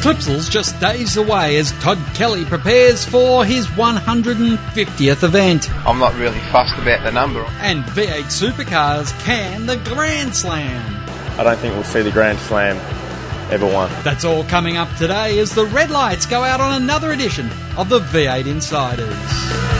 Clipsals just days away as Todd Kelly prepares for his 150th event. I'm not really fussed about the number. And V8 Supercars can the Grand Slam. I don't think we'll see the Grand Slam ever won. That's all coming up today as the red lights go out on another edition of the V8 Insiders.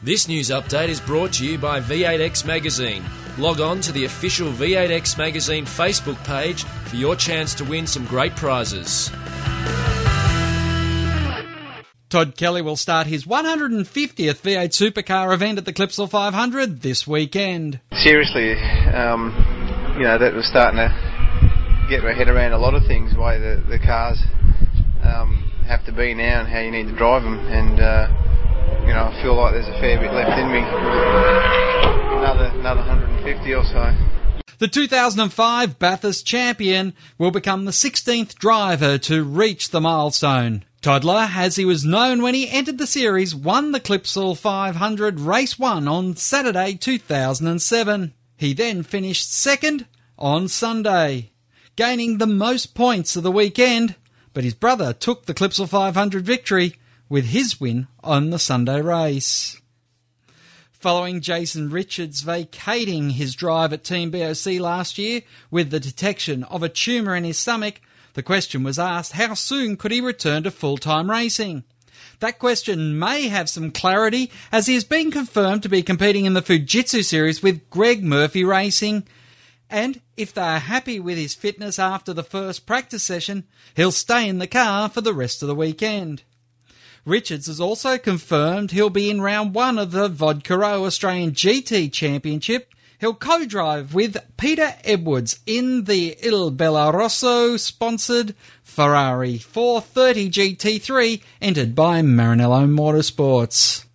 This news update is brought to you by V8X Magazine. Log on to the official V8X Magazine Facebook page for your chance to win some great prizes. Todd Kelly will start his 150th V8 Supercar event at the Clipsal 500 this weekend. Seriously, um, you know, that was starting to get my head around a lot of things, the way the, the cars um, have to be now and how you need to drive them. And, uh, you know, I feel like there's a fair bit left in me. Another, another 150 or so. The 2005 Bathurst champion will become the 16th driver to reach the milestone. Toddler, as he was known when he entered the series, won the Clipsal 500 Race 1 on Saturday 2007. He then finished second on Sunday, gaining the most points of the weekend, but his brother took the Clipsal 500 victory with his win on the Sunday race. Following Jason Richards vacating his drive at Team BOC last year with the detection of a tumour in his stomach, the question was asked how soon could he return to full time racing? That question may have some clarity as he has been confirmed to be competing in the Fujitsu series with Greg Murphy Racing. And if they are happy with his fitness after the first practice session, he'll stay in the car for the rest of the weekend. Richards has also confirmed he'll be in round one of the Vodka Row Australian GT Championship. He'll co-drive with Peter Edwards in the Il Rosso sponsored Ferrari 430 GT3 entered by Maranello Motorsports.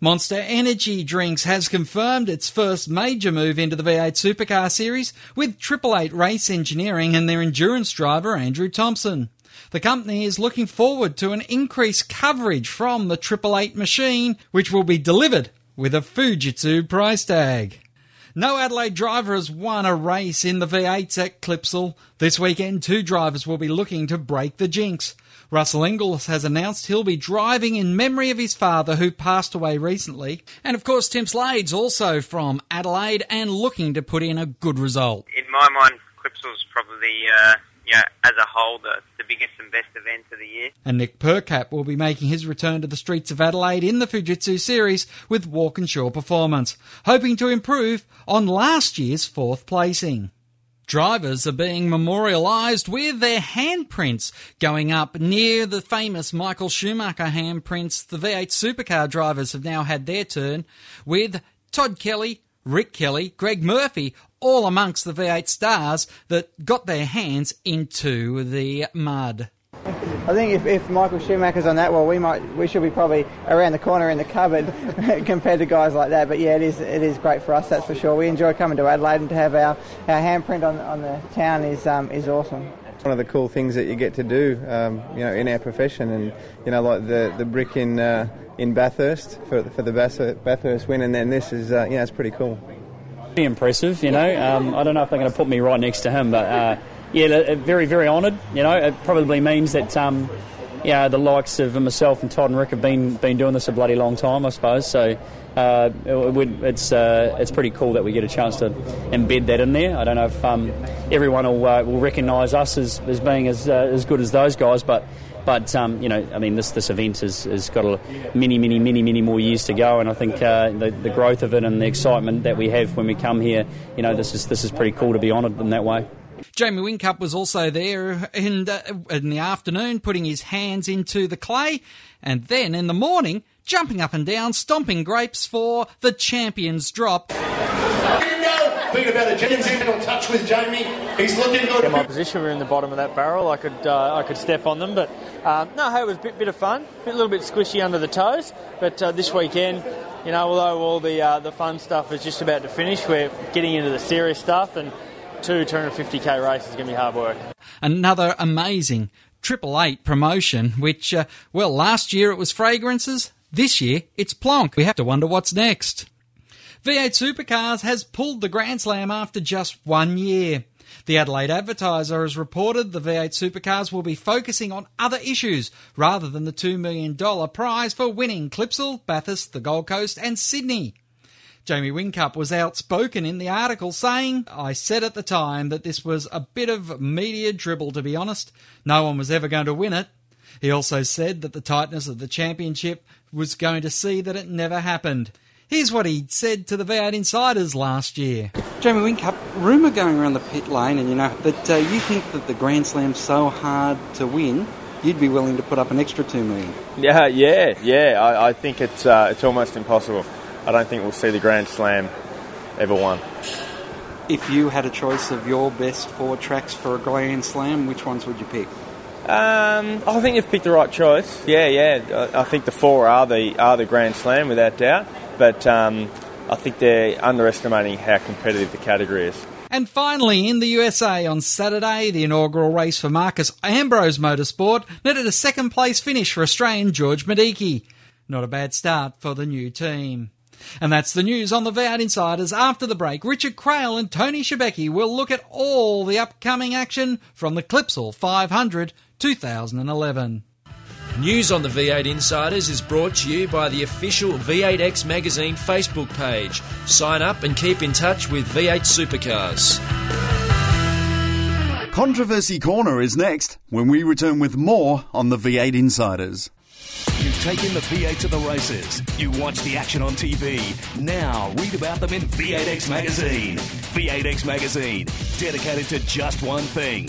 Monster Energy Drinks has confirmed its first major move into the V8 Supercar Series with Triple Eight Race Engineering and their endurance driver Andrew Thompson. The company is looking forward to an increased coverage from the Triple Eight machine, which will be delivered with a Fujitsu price tag. No Adelaide driver has won a race in the V8s at Clipsal. This weekend, two drivers will be looking to break the jinx. Russell Ingall has announced he'll be driving in memory of his father who passed away recently. And of course, Tim Slade's also from Adelaide and looking to put in a good result. In my mind, Clipsal's probably, uh, you know, as a whole, the, the biggest and best event of the year. And Nick Percat will be making his return to the streets of Adelaide in the Fujitsu series with Walkinshaw Performance, hoping to improve on last year's fourth placing. Drivers are being memorialised with their handprints going up near the famous Michael Schumacher handprints. The V8 supercar drivers have now had their turn with Todd Kelly, Rick Kelly, Greg Murphy, all amongst the V8 stars that got their hands into the mud. I think if, if Michael Schumacher's on that, well, we might we should be probably around the corner in the cupboard compared to guys like that. But yeah, it is it is great for us, that's for sure. We enjoy coming to Adelaide and to have our, our handprint on on the town is um, is awesome. One of the cool things that you get to do, um, you know, in our profession, and you know, like the the brick in uh, in Bathurst for for the Bathurst win, and then this is uh, it's pretty cool. Pretty impressive, you know. Um, I don't know if they're going to put me right next to him, but. Uh, yeah, very, very honoured. You know, it probably means that um, yeah, the likes of myself and Todd and Rick have been been doing this a bloody long time, I suppose. So uh, it, it's uh, it's pretty cool that we get a chance to embed that in there. I don't know if um, everyone will uh, will recognise us as, as being as uh, as good as those guys, but But um, you know, I mean, this this event has, has got a many, many, many, many more years to go, and I think uh, the, the growth of it and the excitement that we have when we come here, you know, this is this is pretty cool to be honoured in that way. Jamie Whincup was also there in, uh, in the afternoon, putting his hands into the clay, and then in the morning, jumping up and down, stomping grapes for the champions drop. Been about a gentle touch with Jamie. He's looking good. In my position, we are in the bottom of that barrel. I could uh, I could step on them, but um, no, hey, it was a bit, bit of fun. A little bit squishy under the toes, but uh, this weekend, you know, although all the uh, the fun stuff is just about to finish, we're getting into the serious stuff, and two 250k races is going to be hard work. Another amazing Triple Eight promotion, which, uh, well, last year it was fragrances. This year it's Plonk. We have to wonder what's next. V8 Supercars has pulled the Grand Slam after just one year. The Adelaide Advertiser has reported the V8 Supercars will be focusing on other issues rather than the $2 million prize for winning Clipsal, Bathurst, the Gold Coast, and Sydney. Jamie Whincup was outspoken in the article saying, I said at the time that this was a bit of media dribble, to be honest. No one was ever going to win it. He also said that the tightness of the championship was going to see that it never happened. Here's what he said to the V8 Insiders last year. Jamie Whincup, rumour going around the pit lane, and you know that uh, you think that the Grand Slam's so hard to win, you'd be willing to put up an extra two million. Yeah, yeah, yeah. I, I think it's uh, it's almost impossible. I don't think we'll see the Grand Slam ever won. If you had a choice of your best four tracks for a Grand Slam, which ones would you pick? Um, I think you've picked the right choice. Yeah, yeah. I think the four are the are the Grand Slam without doubt but um, I think they're underestimating how competitive the category is. And finally, in the USA on Saturday, the inaugural race for Marcos Ambrose Motorsport netted a second place finish for Australian George Madiki. Not a bad start for the new team. And that's the news on the V8 Insiders. After the break, Richard Craill and Tony Shebeki will look at all the upcoming action from the Clipsal 500 2011. News on the V8 Insiders is brought to you by the official V8X Magazine Facebook page. Sign up and keep in touch with V8 Supercars. Controversy Corner is next when we return with more on the V8 Insiders. You've taken the V8 to the races. You watch the action on TV. Now read about them in V8X Magazine. V8X Magazine, dedicated to just one thing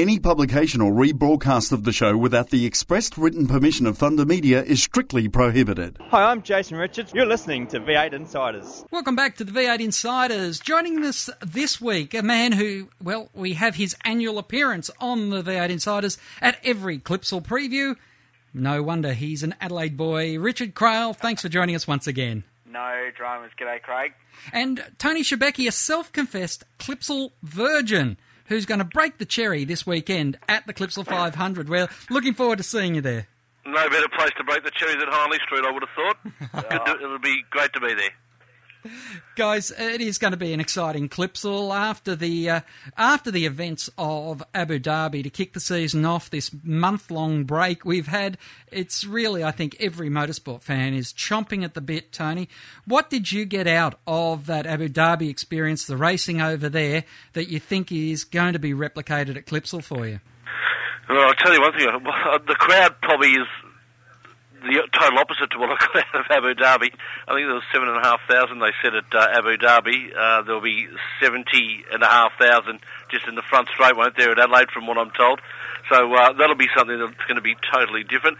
Any publication or rebroadcast of the show without the expressed written permission of Thunder Media is strictly prohibited. Hi, I'm Jason Richards. You're listening to V8 Insiders. Welcome back to the V8 Insiders. Joining us this week, a man who, well, we have his annual appearance on the V8 Insiders at every Clipsal preview. No wonder he's an Adelaide boy. Richard Craill, thanks for joining us once again. No dramas. G'day, Craig. And Tony Shebeki, a self confessed Clipsal virgin who's going to break the cherry this weekend at the Clipsal 500. We're looking forward to seeing you there. No better place to break the cherry than Harley Street, I would have thought. to, it'll be great to be there. Guys, it is going to be an exciting Clipsal after the uh, after the events of Abu Dhabi to kick the season off. This month long break we've had, it's really I think every motorsport fan is chomping at the bit. Tony, what did you get out of that Abu Dhabi experience, the racing over there, that you think is going to be replicated at Clipsal for you? Well, I'll tell you one thing. The crowd probably is the total opposite to what I got out of Abu Dhabi. I think there was seven and a half thousand they said at uh, Abu Dhabi. Uh, there'll be seventy and a half thousand just in the front straight, won't there, at Adelaide, from what I'm told. So uh, that'll be something that's going to be totally different.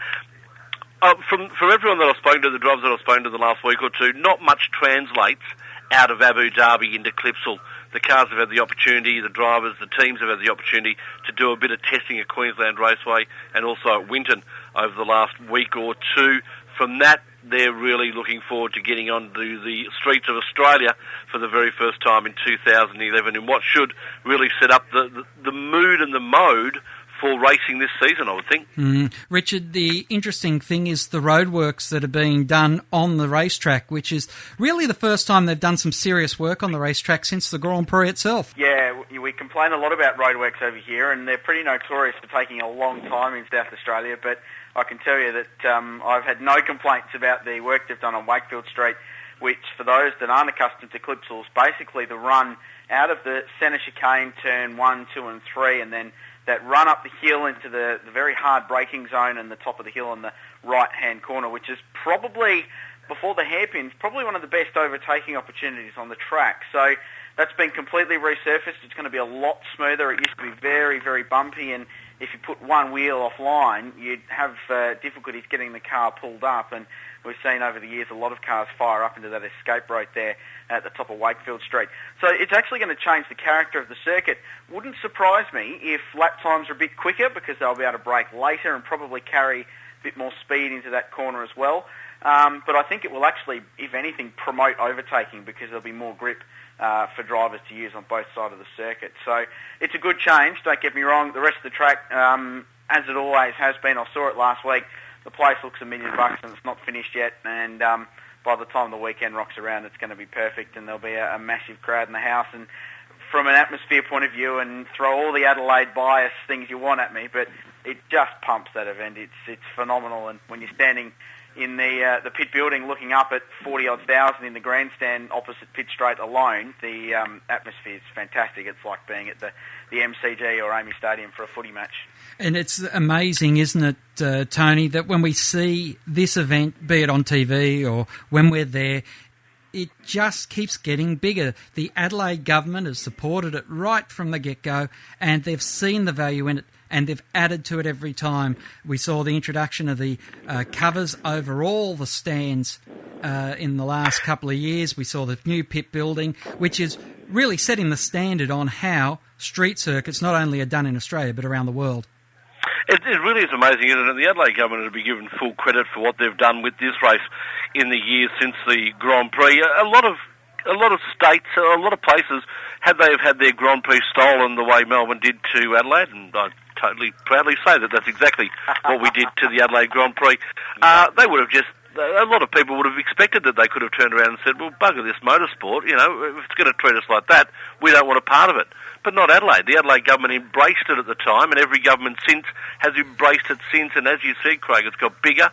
Uh, from from everyone that I've spoken to, the drivers that I've spoken to the last week or two, not much translates out of Abu Dhabi into Clipsal. The cars have had the opportunity, the drivers, the teams have had the opportunity to do a bit of testing at Queensland Raceway and also at Winton over the last week or two. From that, they're really looking forward to getting onto the streets of Australia for the very first time in 2011 in what should really set up the, the, the mood and the mode for racing this season, I would think. Mm. Richard, the interesting thing is the roadworks that are being done on the racetrack, which is really the first time they've done some serious work on the racetrack since the Grand Prix itself. Yeah, we- we complain a lot about roadworks over here, and they're pretty notorious for taking a long time in South Australia. But I can tell you that um, I've had no complaints about the work they've done on Wakefield Street, which, for those that aren't accustomed to Clipsals, basically the run out of the centre chicane, turn one, two, and three, and then that run up the hill into the, the very hard braking zone and the top of the hill in the right-hand corner, which is probably before the hairpins, probably one of the best overtaking opportunities on the track. So that's been completely resurfaced. It's going to be a lot smoother. It used to be very, very bumpy, and if you put one wheel offline, you'd have uh, difficulties getting the car pulled up. And we've seen over the years a lot of cars fire up into that escape road there at the top of Wakefield Street. So it's actually going to change the character of the circuit. Wouldn't surprise me if lap times are a bit quicker because they'll be able to brake later and probably carry a bit more speed into that corner as well. Um, but I think it will actually, if anything, promote overtaking because there'll be more grip uh, for drivers to use on both sides of the circuit. So it's a good change. Don't get me wrong. The rest of the track, um, as it always has been, I saw it last week. The place looks a million bucks and it's not finished yet. And um, by the time the weekend rocks around, it's going to be perfect and there'll be a, a massive crowd in the house. And from an atmosphere point of view, and throw all the Adelaide bias things you want at me, but it just pumps that event. It's it's phenomenal. And when you're standing in the uh, the pit building, looking up at 40 odd thousand in the grandstand opposite Pit Straight alone, the um, atmosphere is fantastic. It's like being at the the MCG or AAMI Stadium for a footy match. And it's amazing, isn't it, uh, Tony, that when we see this event, be it on TV or when we're there, it just keeps getting bigger. The Adelaide government has supported it right from the get go, and they've seen the value in it. And they've added to it every time. We saw the introduction of the uh, covers over all the stands uh, in the last couple of years. We saw the new pit building, which is really setting the standard on how street circuits not only are done in Australia but around the world. It, it really is amazing, isn't it? The Adelaide government would be given full credit for what they've done with this race in the years since the Grand Prix. A, a lot of a lot of states, a lot of places, had they have had their Grand Prix stolen the way Melbourne did to Adelaide, and I totally proudly say that that's exactly what we did to the Adelaide Grand Prix. Uh, they would have just a lot of people would have expected that they could have turned around and said, "Well, bugger this motorsport. You know, if it's going to treat us like that, we don't want a part of it." But not Adelaide. The Adelaide government embraced it at the time, and every government since has embraced it since. And as you said, Craig, it's got bigger,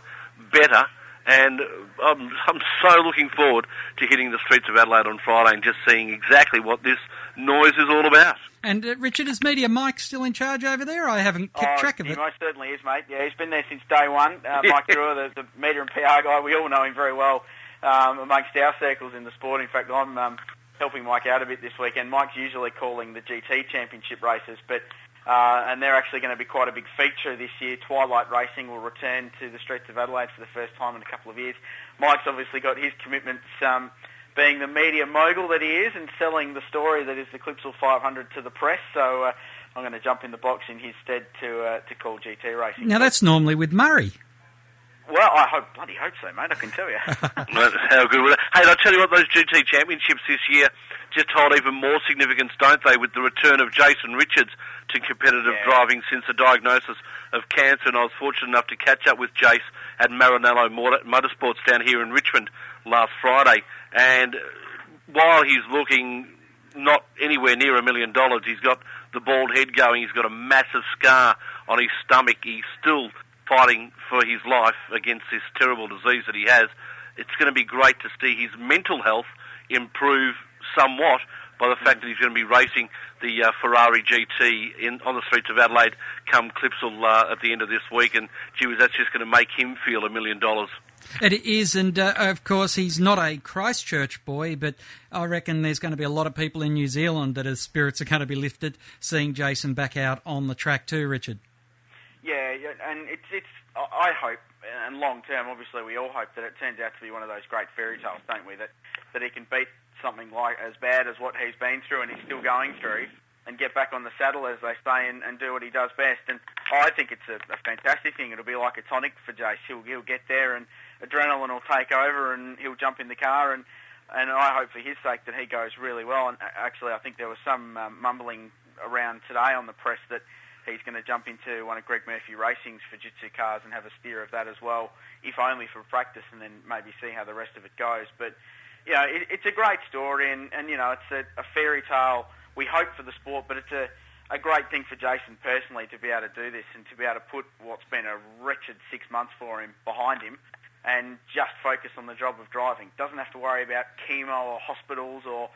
better, and I'm, I'm so looking forward to hitting the streets of Adelaide on Friday and just seeing exactly what this noise is all about. And uh, Richard, is Media Mike still in charge over there? I haven't kept Oh, track of he it. most certainly is, mate. Yeah, he's been there since day one. Uh, Mike Brewer, the, the media and PR guy, we all know him very well um, amongst our circles in the sport. In fact, I'm um, helping Mike out a bit this weekend. Mike's usually calling the GT Championship races, but uh, and they're actually going to be quite a big feature this year. Twilight Racing will return to the streets of Adelaide for the first time in a couple of years. Mike's obviously got his commitments. Um, being the media mogul that he is and selling the story that is the Clipsal 500 to the press. So uh, I'm going to jump in the box in his stead to uh, to call GT racing. Now that's normally with Murray. Well, I hope bloody hope so, mate. I can tell you. How good would it? Hey, I'll tell you what, those GT championships this year just hold even more significance, don't they, with the return of Jason Richards to competitive driving since the diagnosis of cancer. And I was fortunate enough to catch up with Jace at Maranello Motorsports down here in Richmond last Friday. And while he's looking not anywhere near a million dollars, he's got the bald head going, he's got a massive scar on his stomach, he's still fighting for his life against this terrible disease that he has. It's going to be great to see his mental health improve somewhat by the fact that he's going to be racing the uh, Ferrari GT in, on the streets of Adelaide come Clipsal uh, at the end of this week. And gee whiz, that's just going to make him feel a million dollars. It is, and uh, of course, he's not a Christchurch boy, but I reckon there's going to be a lot of people in New Zealand that his spirits are going to be lifted seeing Jason back out on the track too, Richard. Yeah, yeah, and it's it's. I I hope, and long term, obviously, we all hope that it turns out to be one of those great fairy tales, don't we? That that he can beat something like as bad as what he's been through, and he's still going through, and get back on the saddle, as they say, and, and do what he does best. And I think it's a, a fantastic thing. It'll be like a tonic for Jace. He'll he'll get there, and adrenaline will take over, and he'll jump in the car, and and I hope for his sake that he goes really well. And actually, I think there was some um, mumbling around today on the press that he's going to jump into one of Greg Murphy Racing's Fujitsu cars and have a steer of that as well, if only for practice, and then maybe see how the rest of it goes. But you know, it, it's a great story, and, and you know, it's a, a fairy tale. We hope for the sport, but it's a a great thing for Jason personally to be able to do this and to be able to put what's been a wretched six months for him behind him and just focus on the job of driving. Doesn't have to worry about chemo or hospitals or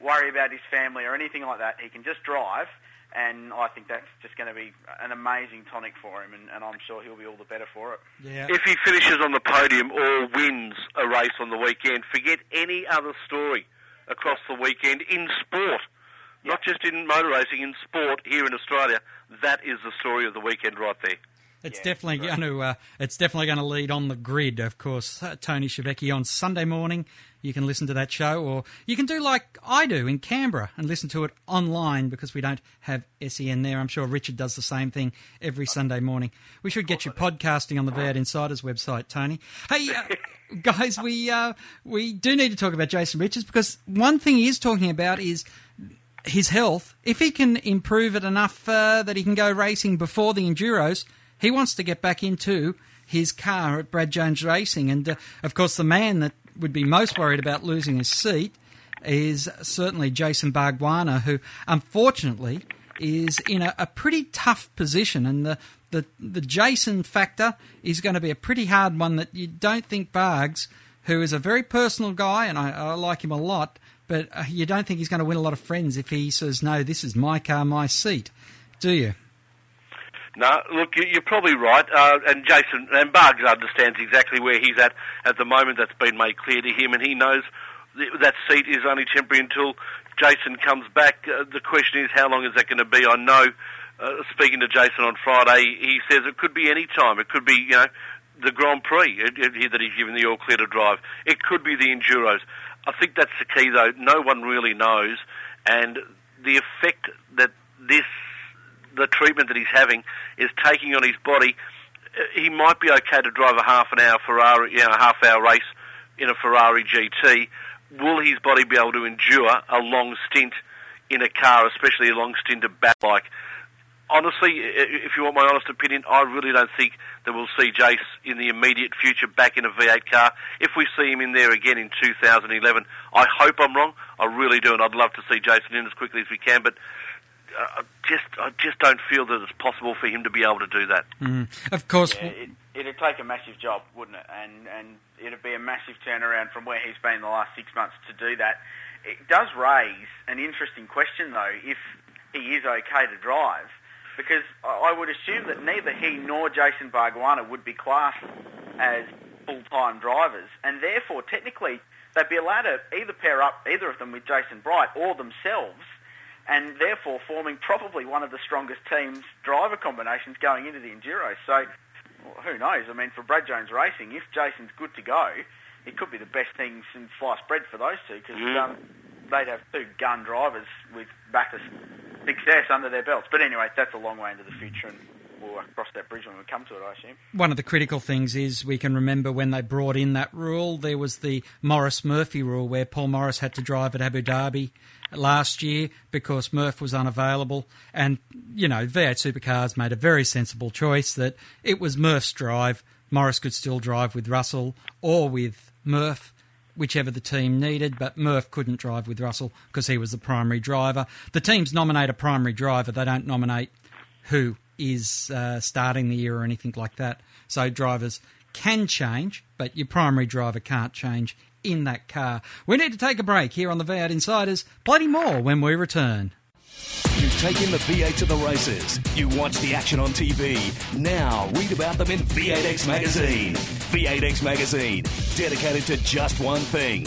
worry about his family or anything like that. He can just drive and I think that's just going to be an amazing tonic for him, and, and, I'm sure he'll be all the better for it. Yeah. If he finishes on the podium or wins a race on the weekend, forget any other story across the weekend in sport. Not just in motor racing, in sport here in Australia. That is the story of the weekend right there. It's yeah, definitely right. going to. Uh, it's definitely going to lead on the grid, of course. Uh, Tony Schiavecchi on Sunday morning. You can listen to that show, or you can do like I do in Canberra and listen to it online because we don't have SEN there. I'm sure Richard does the same thing every Sunday morning. We should get you podcasting on the V8 Insiders website, Tony. Hey, uh, guys, we uh, we do need to talk about Jason Richards because one thing he is talking about is his health. If he can improve it enough uh, that he can go racing before the Enduros he wants to get back into his car at Brad Jones Racing. And uh, of course, the man that would be most worried about losing his seat is certainly Jason Bargwanna, who unfortunately is in a, a pretty tough position. And the, the, the Jason factor is going to be a pretty hard one that you don't think Bargs, who is a very personal guy, and I, I like him a lot, but uh, you don't think he's going to win a lot of friends if he says, no, this is my car, my seat, do you? No, look, you're probably right, uh, and Jason and Bargs understands exactly where he's at at the moment. That's been made clear to him, and he knows that seat is only temporary until Jason comes back. Uh, the question is, how long is that going to be? I know. Uh, speaking to Jason on Friday, he says it could be any time. It could be, you know, the Grand Prix it, it, that he's given the all clear to drive. It could be the Enduros. I think that's the key, though. No one really knows, and the effect that this the treatment that he's having is taking on his body. Uh, he might be okay to drive a half an hour Ferrari, you know, a half hour race in a Ferrari GT. Will his body be able to endure a long stint in a car, especially a long stint of bat bike? Honestly, if you want my honest opinion, I really don't think that we'll see Jace in the immediate future back in a V8 car. If we see him in there again in 2011, I hope I'm wrong. I really do, and I'd love to see Jason in as quickly as we can. But I just I just don't feel that it's possible for him to be able to do that. Mm. Of course, yeah, it, it'd take a massive job, wouldn't it? And and it'd be a massive turnaround from where he's been the last six months to do that. It does raise an interesting question, though, if he is okay to drive, because I would assume that neither he nor Jason Bargwanna would be classed as full-time drivers, and therefore technically they'd be allowed to either pair up either of them with Jason Bright or themselves and therefore forming probably one of the strongest teams driver combinations going into the Enduro. So well, who knows? I mean, for Brad Jones Racing, if Jason's good to go, it could be the best thing since sliced bread for those two because mm. um, they'd have two gun drivers with Bathurst success under their belts. But anyway, that's a long way into the future, and we'll cross that bridge when we come to it, I assume. One of the critical things is we can remember when they brought in that rule, there was the Morris Murphy rule where Paul Morris had to drive at Abu Dhabi last year because Murph was unavailable. And, you know, V8 Supercars made a very sensible choice that it was Murph's drive. Morris could still drive with Russell or with Murph whichever the team needed, but Murph couldn't drive with Russell because he was the primary driver. The teams nominate a primary driver, they don't nominate who is uh, starting the year or anything like that. So drivers can change, but your primary driver can't change in that car. We need to take a break here on the V8 Insiders. Plenty more when we return. You've taken the V8 to the races. You watch the action on TV. Now read about them in V8X Magazine. V8X Magazine, dedicated to just one thing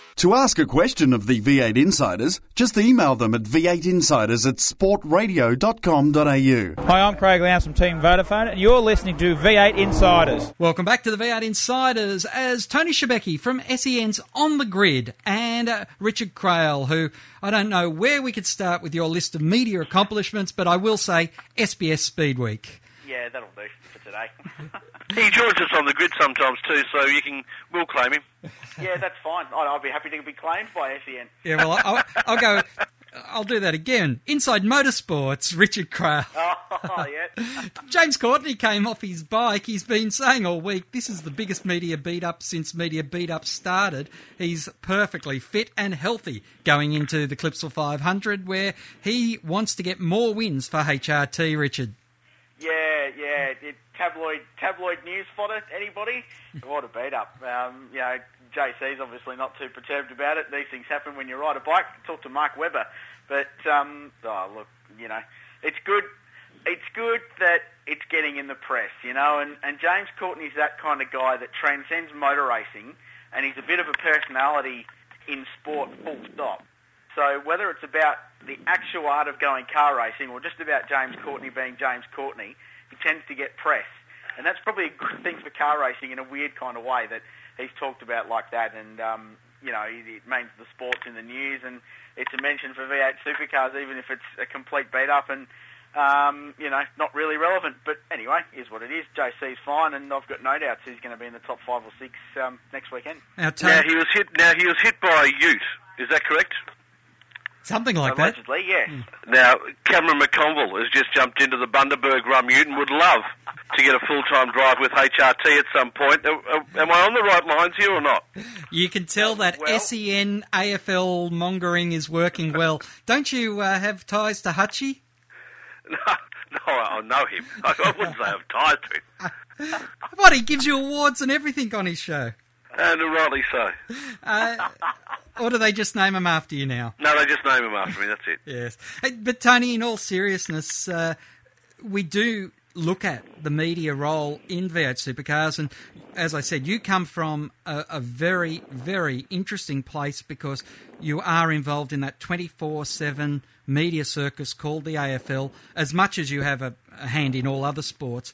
To ask a question of the V8 Insiders, just email them at v8insiders at sportradio.com.au. Hi, I'm Craig Lowndes from Team Vodafone, and you're listening to V8 Insiders. Welcome back to the V8 Insiders as Tony Shebeki from SEN's On the Grid and uh, Richard Craill, who I don't know where we could start with your list of media accomplishments, but I will say SBS Speed Week. Yeah, that'll do for today. He joins us on the grid sometimes too, so you can we'll claim him. yeah, that's fine. I'd, I'd be happy to be claimed by SEN. Yeah, well, I'll, I'll go. I'll do that again. Inside Motorsports, Richard Craill. Oh, yeah. James Courtney came off his bike. He's been saying all week this is the biggest media beat up since media beat up started. He's perfectly fit and healthy going into the Clipsal 500, where he wants to get more wins for HRT, Richard. Yeah, yeah. It, tabloid tabloid news fodder. Anybody? what a beat up. Um, you know, JC's obviously not too perturbed about it. These things happen when you ride a bike. Talk to Mark Webber. But um, oh, look, you know, it's good. It's good that it's getting in the press, you know. And, and James Courtney's that kind of guy that transcends motor racing, and he's a bit of a personality in sport. Full stop. So whether it's about the actual art of going car racing or just about James Courtney being James Courtney, tends to get press. And that's probably a good thing for car racing in a weird kind of way that he's talked about like that. And, um, you know, it it means the sport's in the news and it's a mention for V8 supercars, even if it's a complete beat up and, um, you know, not really relevant. But anyway, is what it is. JC's fine and I've got no doubts he's going to be in the top five or six um, next weekend. Now, Now he was hit. Now he was hit by a Ute. Is that correct? Something like that. Allegedly, yes. Now Cameron McConville has just jumped into the Bundaberg Rum Ute and would love to get a full-time drive with HRT at some point. Uh, uh, Am I on the right lines here or not? You can tell that SEN AFL mongering is working well. Don't you uh, have ties to Hutchie? No, no, I know him. I, I wouldn't say I've ties to him. What, he gives you awards and everything on his show. And rightly so. Uh, or do they just name him after you now? No, they just name him after me. That's it. Yes. Hey, But, Tony, in all seriousness, uh, we do look at the media role in V8 supercars. And as I said, you come from a, a very, very interesting place because you are involved in that 24 7 media circus called the AFL, as much as you have a, a hand in all other sports.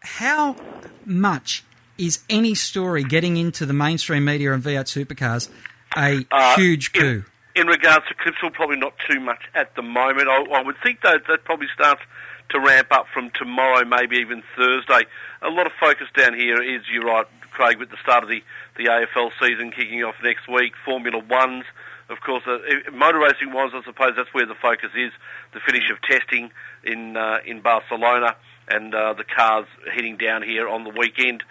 How much is any story getting into the mainstream media and V8 supercars a Uh, huge coup? In regards to Clipsal, probably not too much at the moment. I, I would think though that probably starts to ramp up from tomorrow, maybe even Thursday. A lot of focus down here is, you're right, Craig, with the start of the, the AFL season kicking off next week, Formula Ones. Of course, uh, motor racing wise, I suppose that's where the focus is. The finish of testing in uh, in Barcelona, and uh, the cars heading down here on the weekend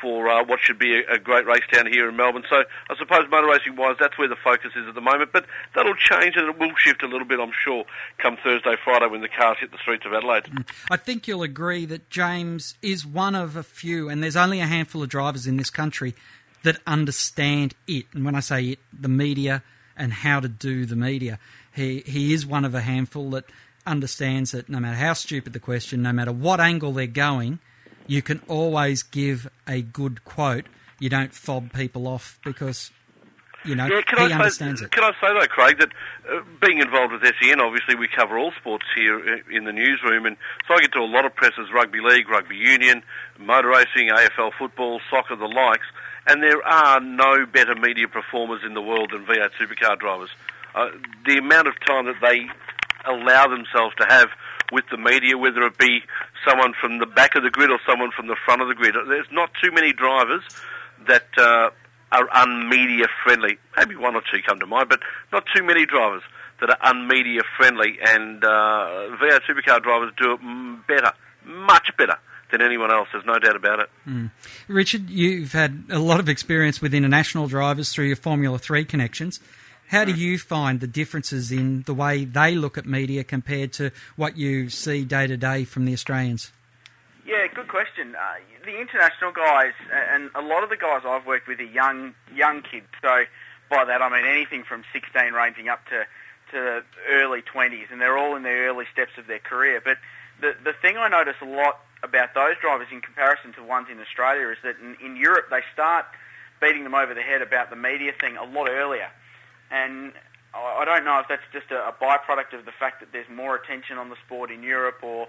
for uh, what should be a, a great race down here in Melbourne. So I suppose motor racing wise, that's where the focus is at the moment. But that'll change and it will shift a little bit, I'm sure, come Thursday, Friday when the cars hit the streets of Adelaide. I think you'll agree that James is one of a few, and there's only a handful of drivers in this country that understand it. And when I say it, the media and how to do the media. He, he is one of a handful that understands that no matter how stupid the question, no matter what angle they're going, you can always give a good quote. You don't fob people off because, you know, Yeah, can he I say, understands it. Can I say though, Craig, that uh, being involved with SEN, obviously we cover all sports here uh, in the newsroom, and so I get to a lot of presses: rugby league, rugby union, motor racing, AFL football, soccer, the likes. And there are no better media performers in the world than V8 supercar drivers. Uh, the amount of time that they allow themselves to have with the media, whether it be someone from the back of the grid or someone from the front of the grid. There's not too many drivers that uh, are unmedia friendly. Maybe one or two come to mind, but not too many drivers that are unmedia friendly. And uh, V8 supercar drivers do it better, much better than anyone else. There's no doubt about it. Mm. Richard, you've had a lot of experience with international drivers through your Formula 3 connections. How do you find the differences in the way they look at media compared to what you see day to day from the Australians? Yeah, good question. Uh, the international guys, and a lot of the guys I've worked with are young, young kids. So by that I mean anything from 16 ranging up to to early 20s, and they're all in the early steps of their career. But the the thing I notice a lot about those drivers in comparison to ones in Australia is that in, in Europe they start beating them over the head about the media thing a lot earlier. And I don't know if that's just a, a byproduct of the fact that there's more attention on the sport in Europe or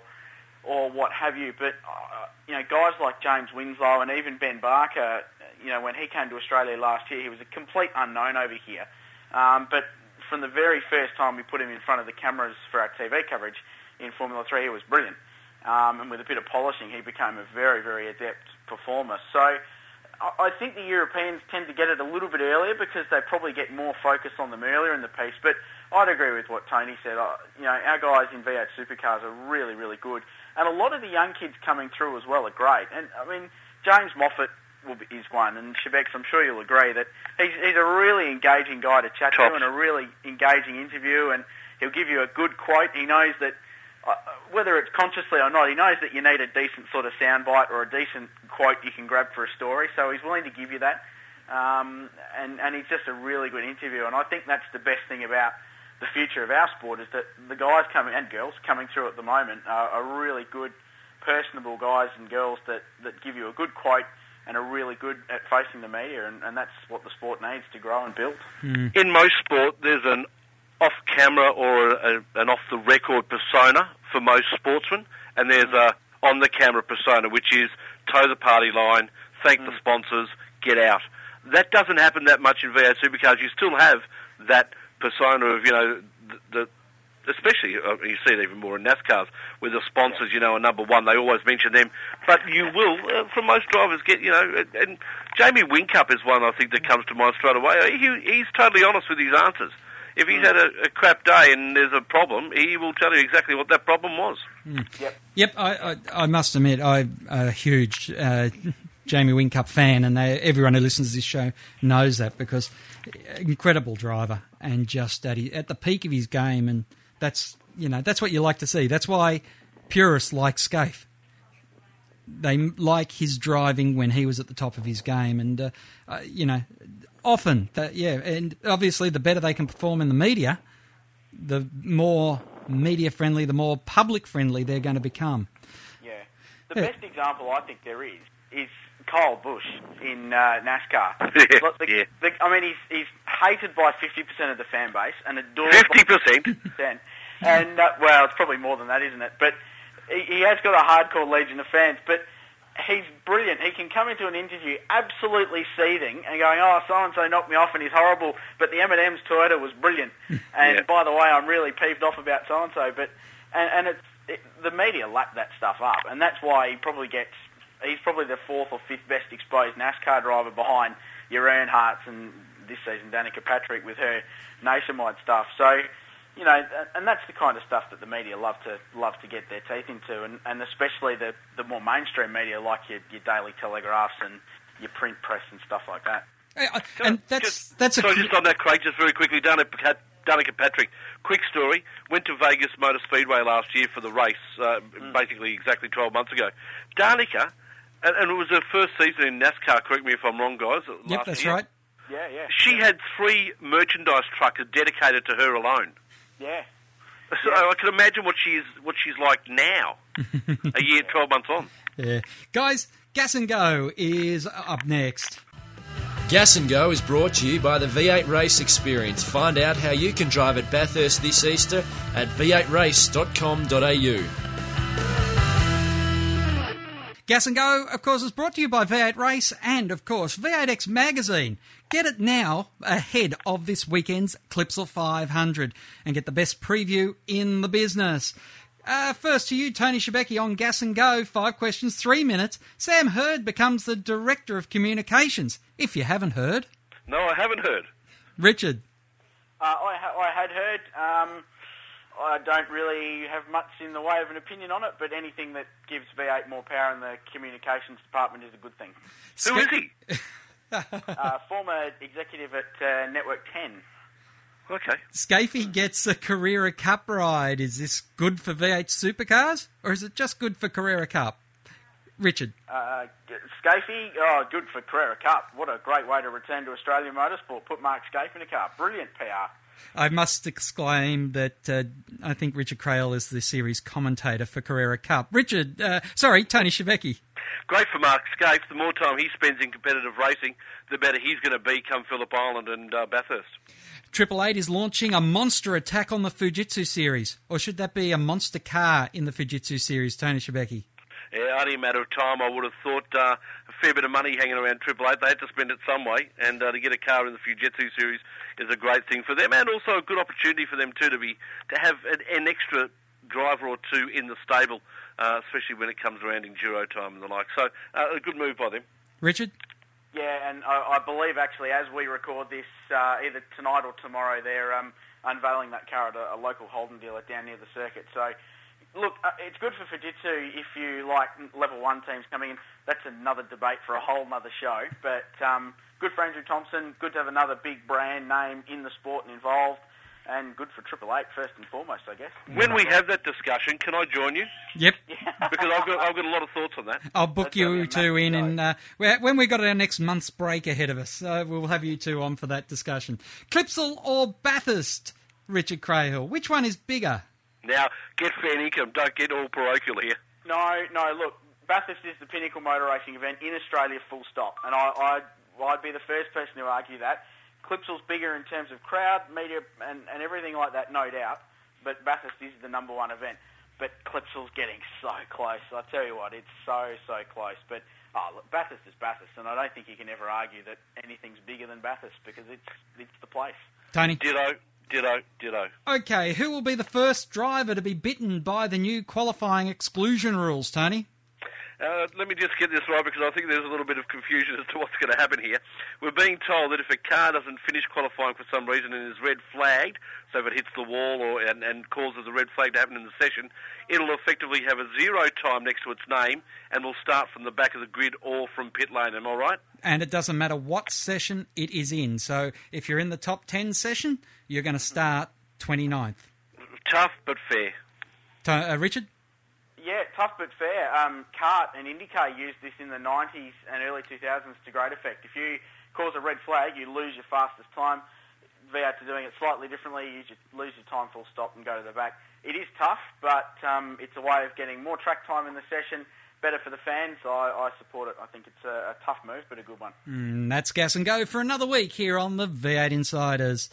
or what have you. But uh, you know, guys like James Winslow and even Ben Barker, you know, when he came to Australia last year, he was a complete unknown over here. Um, but from the very first time we put him in front of the cameras for our TV coverage in Formula 3, he was brilliant. Um, and with a bit of polishing, he became a very, very adept performer. So I think the Europeans tend to get it a little bit earlier because they probably get more focus on them earlier in the piece. But I'd agree with what Tony said. I, you know, our guys in V8 supercars are really, really good, and a lot of the young kids coming through as well are great. And I mean, James Moffat will be, is one, and Shebex, I'm sure you'll agree that he's, he's a really engaging guy to chat to and a really engaging interview, and he'll give you a good quote. He knows that uh, whether it's consciously or not, he knows that you need a decent sort of soundbite or a decent quote you can grab for a story, so he's willing to give you that. Um, and, and he's just a really good interview, and I think that's the best thing about the future of our sport is that the guys coming and girls coming through at the moment are, are really good, personable guys and girls that, that give you a good quote and are really good at facing the media, and, and that's what the sport needs to grow and build. In most sport, there's an off-camera or a, an off-the-record persona for most sportsmen, and there's a on-the-camera persona, which is toe the party line, thank the sponsors, get out. That doesn't happen that much in V8 supercars. You still have that persona of you know the. the Especially, uh, you see it even more in NASCARs, where the sponsors, you know, are number one. They always mention them, but you will, uh, from most drivers, get, you know, and, and Jamie Whincup is one I think that comes to mind straight away. He, he's totally honest with his answers. If he's had a, a crap day and there's a problem, he will tell you exactly what that problem was. Yep. Yep, I, I, I must admit, I'm a huge uh, Jamie Whincup fan, and they, everyone who listens to this show knows that because incredible driver and just at, he, at the peak of his game, and that's you know that's what you like to see. That's why purists like Skaife. They like his driving when he was at the top of his game, and uh, uh, you know, often that yeah, and obviously the better they can perform in the media, the more media friendly, the more public friendly they're going to become. Yeah. The Yeah. best example I think there is is Kyle Busch in uh, NASCAR. Yeah, Look, the, yeah. the, I mean, he's, he's hated by 50% of the fan base and adored 50%? by 50%. And, uh, well, it's probably more than that, isn't it? But he, he has got a hardcore legion of fans. But he's brilliant. He can come into an interview absolutely seething and going, oh, so-and-so knocked me off and he's horrible, but the M&M's Toyota was brilliant. Hmm. And Yeah. by the way, I'm really peeved off about so-and-so. But, and, and it's, it, the media lap that stuff up. And that's why he probably gets, he's probably the fourth or fifth best exposed NASCAR driver behind your Earnhardts and this season Danica Patrick with her nationwide stuff. So, you know, and that's the kind of stuff that the media love to love to get their teeth into, and, and especially the the more mainstream media like your, your Daily Telegraphs and your print press and stuff like that. And that's that's a So just on that, Craig, just very quickly, Danica, Danica Patrick, quick story. Went to Vegas Motor Speedway last year for the race, uh, basically exactly 12 months ago. Danica, and, and it was her first season in NASCAR, correct me if I'm wrong, guys. Yep, last that's year. right. Yeah, yeah, She had three merchandise trucks dedicated to her alone. Yeah. So I can imagine what she's what she's like now, a year, 12 months on. Yeah, guys, Gas and Go is up next. Gas and Go is brought to you by the V8 Race Experience. Find out how you can drive at Bathurst this Easter at v8race.com.au. Gas and Go, of course, is brought to you by V8 Race and, of course, V8X Magazine. Get it now ahead of this weekend's Clipsal 500 and get the best preview in the business. Uh, first to you, Tony Shebeki on Gas and Go. Five questions, three minutes. Sam Hurd becomes the Director of Communications. If you haven't heard, No, I haven't heard. Richard. Uh, I, ha- I had heard. Um, I don't really have much in the way of an opinion on it, but anything that gives V8 more power in the communications department is a good thing. Who is he? uh, former executive at uh, Network 10. Okay. Scafey gets a Carrera Cup ride. Is this good for V8 supercars or is it just good for Carrera Cup? Richard. Uh, Scafey, oh, good for Carrera Cup. What a great way to return to Australian motorsport. Put Mark Scafey in a car. Brilliant PR. I must exclaim that uh, I think Richard Craill is the series commentator for Carrera Cup. Richard, uh, sorry, Tony Shebeki. Great for Mark Skaife. The more time he spends in competitive racing, the better he's going to be come Phillip Island and uh, Bathurst. Triple Eight is launching a monster attack on the Fujitsu series, or should that be a monster car in the Fujitsu series? Tony Shebeki. Yeah, only a matter of time. I would have thought uh, fair bit of money hanging around Triple Eight. They had to spend it some way, and uh, to get a car in the Fujitsu series is a great thing for them, and also a good opportunity for them too to be to have an, an extra driver or two in the stable, uh, especially when it comes around enduro time and the like. So uh, a good move by them. Richard. Yeah, and I, I believe actually as we record this, uh, either tonight or tomorrow, they're um, unveiling that car at a, a local Holden dealer down near the circuit. So, look, uh, it's good for Fujitsu if you like level one teams coming in. That's another debate for a whole other show. But um, good for Andrew Thompson. Good to have another big brand name in the sport and involved. And good for Triple Eight first and foremost, I guess. When we have that discussion, can I join you? Yep. because I've got I've got a lot of thoughts on that. I'll book you two in, and uh, when we've got our next month's break ahead of us, uh, we'll have you two on for that discussion. Clipsal or Bathurst, Richard Craill? Which one is bigger? Now, get fair income. Don't get all parochial here. No, no. Look, Bathurst is the pinnacle motor racing event in Australia, full stop. And I, I'd, I'd be the first person to argue that. Clipsal's bigger in terms of crowd, media, and, and everything like that, no doubt. But Bathurst is the number one event. But Clipsal's getting so close. I tell you what, it's so so close. But oh, look, Bathurst is Bathurst, and I don't think you can ever argue that anything's bigger than Bathurst because it's it's the place. Tony. Ditto, ditto, ditto. Okay, who will be the first driver to be bitten by the new qualifying exclusion rules, Tony? Uh, let me just get this right because I think there's a little bit of confusion as to what's going to happen here. We're being told that if a car doesn't finish qualifying for some reason and is red flagged, so if it hits the wall or and, and causes a red flag to happen in the session, it'll effectively have a zero time next to its name and will start from the back of the grid or from pit lane. Am I right? And it doesn't matter what session it is in. So if you're in the top 10 session, you're going to start 29th. Tough but fair. To, uh, Richard? Yeah, tough but fair. Um, CART and IndyCar used this in the 90s and early 2000s to great effect. If you cause a red flag, you lose your fastest time. V8 are doing it slightly differently. You just lose your time full stop and go to the back. It is tough, but um, it's a way of getting more track time in the session, better for the fans. I, I support it. I think it's a, a tough move, but a good one. Mm, that's Gas and Go for another week here on the V8 Insiders.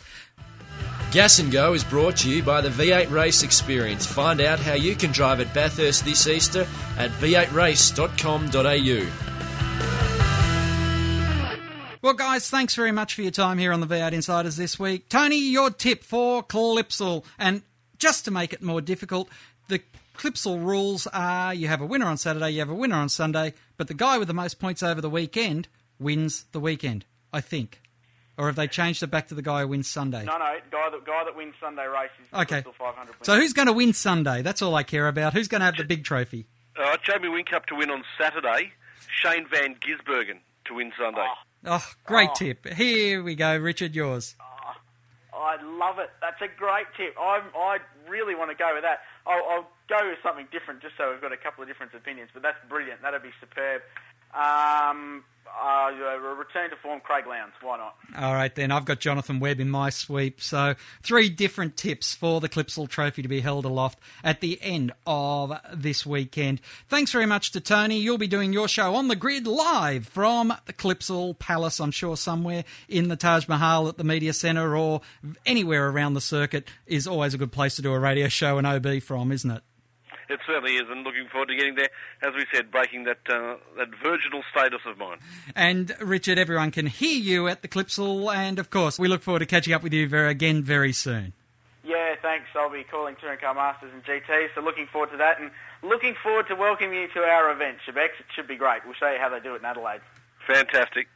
Gas and Go is brought to you by the V8 Race Experience. Find out how you can drive at Bathurst this Easter at v8race.com.au. Well, guys, thanks very much for your time here on the V8 Insiders this week. Tony, your tip for Clipsal. And just to make it more difficult, the Clipsal rules are you have a winner on Saturday, you have a winner on Sunday, but the guy with the most points over the weekend wins the weekend, I think. Or have they changed it back to the guy who wins Sunday? No, no, guy that guy that wins Sunday race is Okay. Clipsal 500 winner. So who's going to win Sunday? That's all I care about. Who's going to have the big trophy? All right, Jamie Whincup to win on Saturday. Shane Van Gisbergen to win Sunday. Oh, great tip. Here we go, Richard, yours. I love it. That's a great tip. I I really want to go with that. I'll, I'll go with something different just so we've got a couple of different opinions. But that's brilliant. That'd be superb. Um, uh, return to form, Craig Lowndes. Why not? All right, then. I've got Jonathan Webb in my sweep. So, three different tips for the Clipsal Trophy to be held aloft at the end of this weekend. Thanks very much to Tony. You'll be doing your show on the grid live from the Clipsal Palace, I'm sure somewhere in the Taj Mahal at the Media Centre or anywhere around the circuit is always a good place to do a radio show and OB from, isn't it? It certainly is, and looking forward to getting there. As we said, breaking that uh, that virginal status of mine. And Richard, everyone can hear you at the Clipsal, and of course, we look forward to catching up with you very, again very soon. Yeah, thanks. I'll be calling Touring Car Masters and GT, so looking forward to that, and looking forward to welcoming you to our event, Shebex. It should be great. We'll show you how they do it in Adelaide. Fantastic.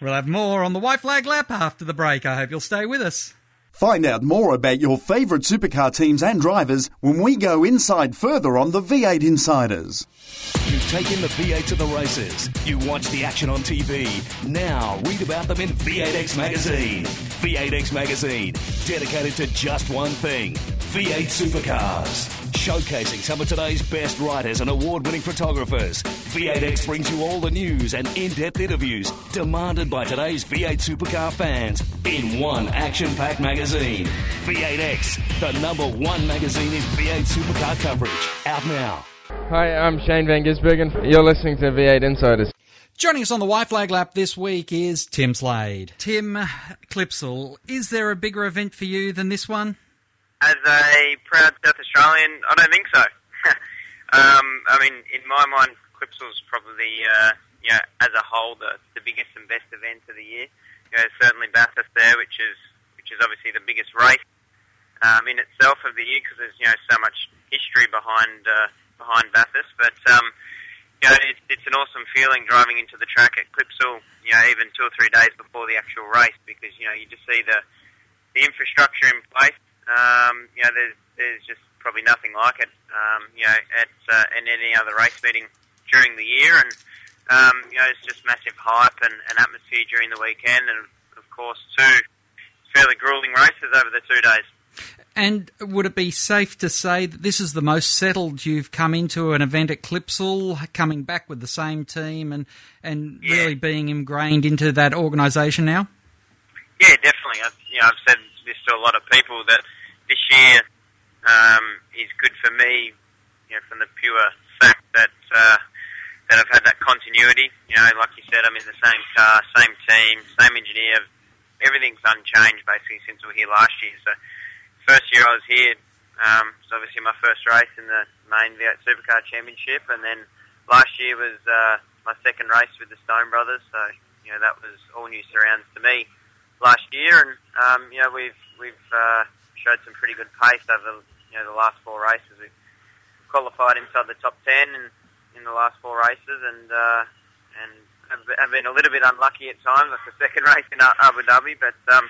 We'll have more on the White Flag Lap after the break. I hope you'll stay with us. Find out more about your favourite supercar teams and drivers when we go inside further on the V8 Insiders. You've taken the V8 to the races. You watch the action on TV. Now read about them in V8X Magazine. V8X Magazine, dedicated to just one thing V8 supercars. showcasing some of today's best writers and award winning photographers. V8X brings you all the news and in depth interviews demanded by today's V8 supercar fans in one action packed magazine. V8X, the number one magazine in V8 supercar coverage. Out now. Hi, I'm Shane Van Gisbergen. You're listening to V8 Insiders. Joining us on the White Flag Lap this week is Tim Slade. Tim Clipsal, is there a bigger event for you than this one? As a proud South Australian, I don't think so. um, I mean, in my mind, Clipsal's probably, uh, you know, as a whole, the, the biggest and best event of the year. You know, certainly Bathurst there, which is which is obviously the biggest race um, in itself of the year because there's you know so much history behind uh, behind Bathurst. But um, you know, it's, it's an awesome feeling driving into the track at Clipsal, you know, even two or three days before the actual race because, you know, you just see the, the infrastructure in place. Um, you know, there's, there's just probably nothing like it, um, you know, at, uh, in any other race meeting during the year. And, um, you know, it's just massive hype and, and atmosphere during the weekend. And, of course, two fairly grueling races over the two days. And would it be safe to say that this is the most settled you've come into an event at Clipsal, coming back with the same team and, and yeah. really being ingrained into that organisation now? Yeah, definitely. I've, you know, I've said this to a lot of people that this year um, is good for me, you know, from the pure fact that uh, that I've had that continuity. You know, like you said, I'm in the same car, same team, same engineer. Everything's unchanged basically since we were here last year. So first year I was here, um, it was obviously my first race in the main V8 Supercar Championship, and then last year was uh, my second race with the Stone Brothers. So you know that was all new surrounds to me last year, and um, you know we've we've uh, showed some pretty good pace over you know the last four races. We've qualified inside the top ten in, in the last four races, and uh, and have been a little bit unlucky at times, like the second race in Abu Dhabi, but um,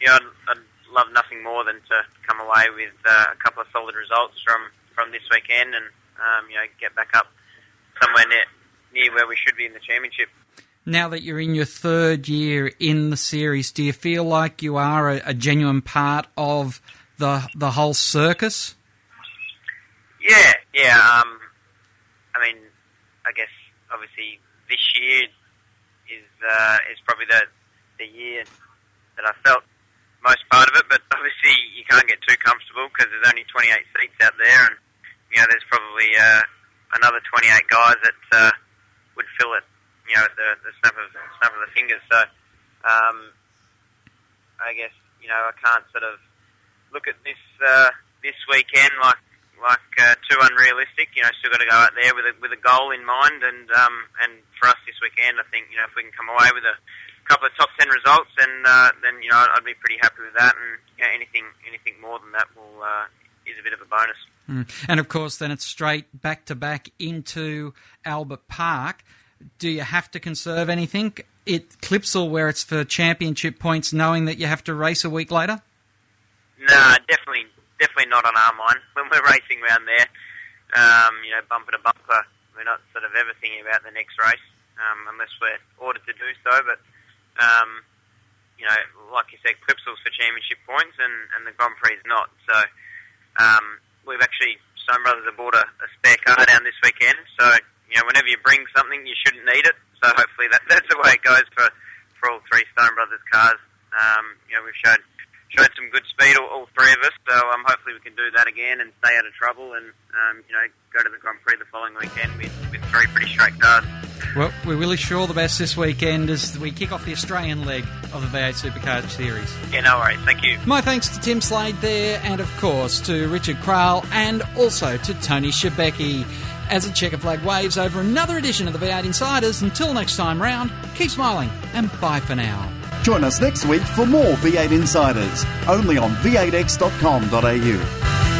you know. I'd, I'd love nothing more than to come away with uh, a couple of solid results from, from this weekend and um, you know get back up somewhere near, near where we should be in the championship. Now that you're in your third year in the series, do you feel like you are a, a genuine part of the the whole circus? Yeah, yeah. Um, I mean, I guess obviously this year is uh, is probably the the year that I felt most part of it, but obviously you can't get too comfortable because there's only 28 seats out there, and you know there's probably uh, another 28 guys that uh, would fill it, you know, at the, the snap of snap of the fingers. So um, I guess you know I can't sort of look at this uh, this weekend like like uh, too unrealistic. You know, still got to go out there with a with a goal in mind, and um, and for us this weekend, I think you know if we can come away with a couple of top ten results, then uh, then you know I'd be pretty happy with that, and you know, anything anything more than that will uh, is a bit of a bonus. Mm. And of course, then it's straight back to back into Albert Park. Do you have to conserve anything? It Clipsal where it's for championship points, knowing that you have to race a week later. Nah, definitely, definitely not on our mind when we're racing around there. Um, you know, bumper to bumper, we're not sort of ever thinking about the next race um, unless we're ordered to do so. But um, you know, like you said, Clipsal's for championship points, and, and the Grand Prix is not. So um, we've actually Stone Brothers have bought a, a spare car down this weekend. So you know, whenever you bring something, you shouldn't need it. So hopefully that, that's the way it goes for for all three Stone Brothers cars. Um, you know, we've showed showed some good speed, all, all three of us. So um, hopefully we can do that again and stay out of trouble, and um, you know, go to the Grand Prix the following weekend with, with three pretty straight cars. Well, we wish you all the best this weekend as we kick off the Australian leg of the V8 Supercar Series. Yeah, no worries. Thank you. My thanks to Tim Slade there, and of course to Richard Craill, and also to Tony Shebeki. As a checker flag waves over another edition of the V8 Insiders, until next time round, keep smiling and bye for now. Join us next week for more V8 Insiders, only on v8x.com.au.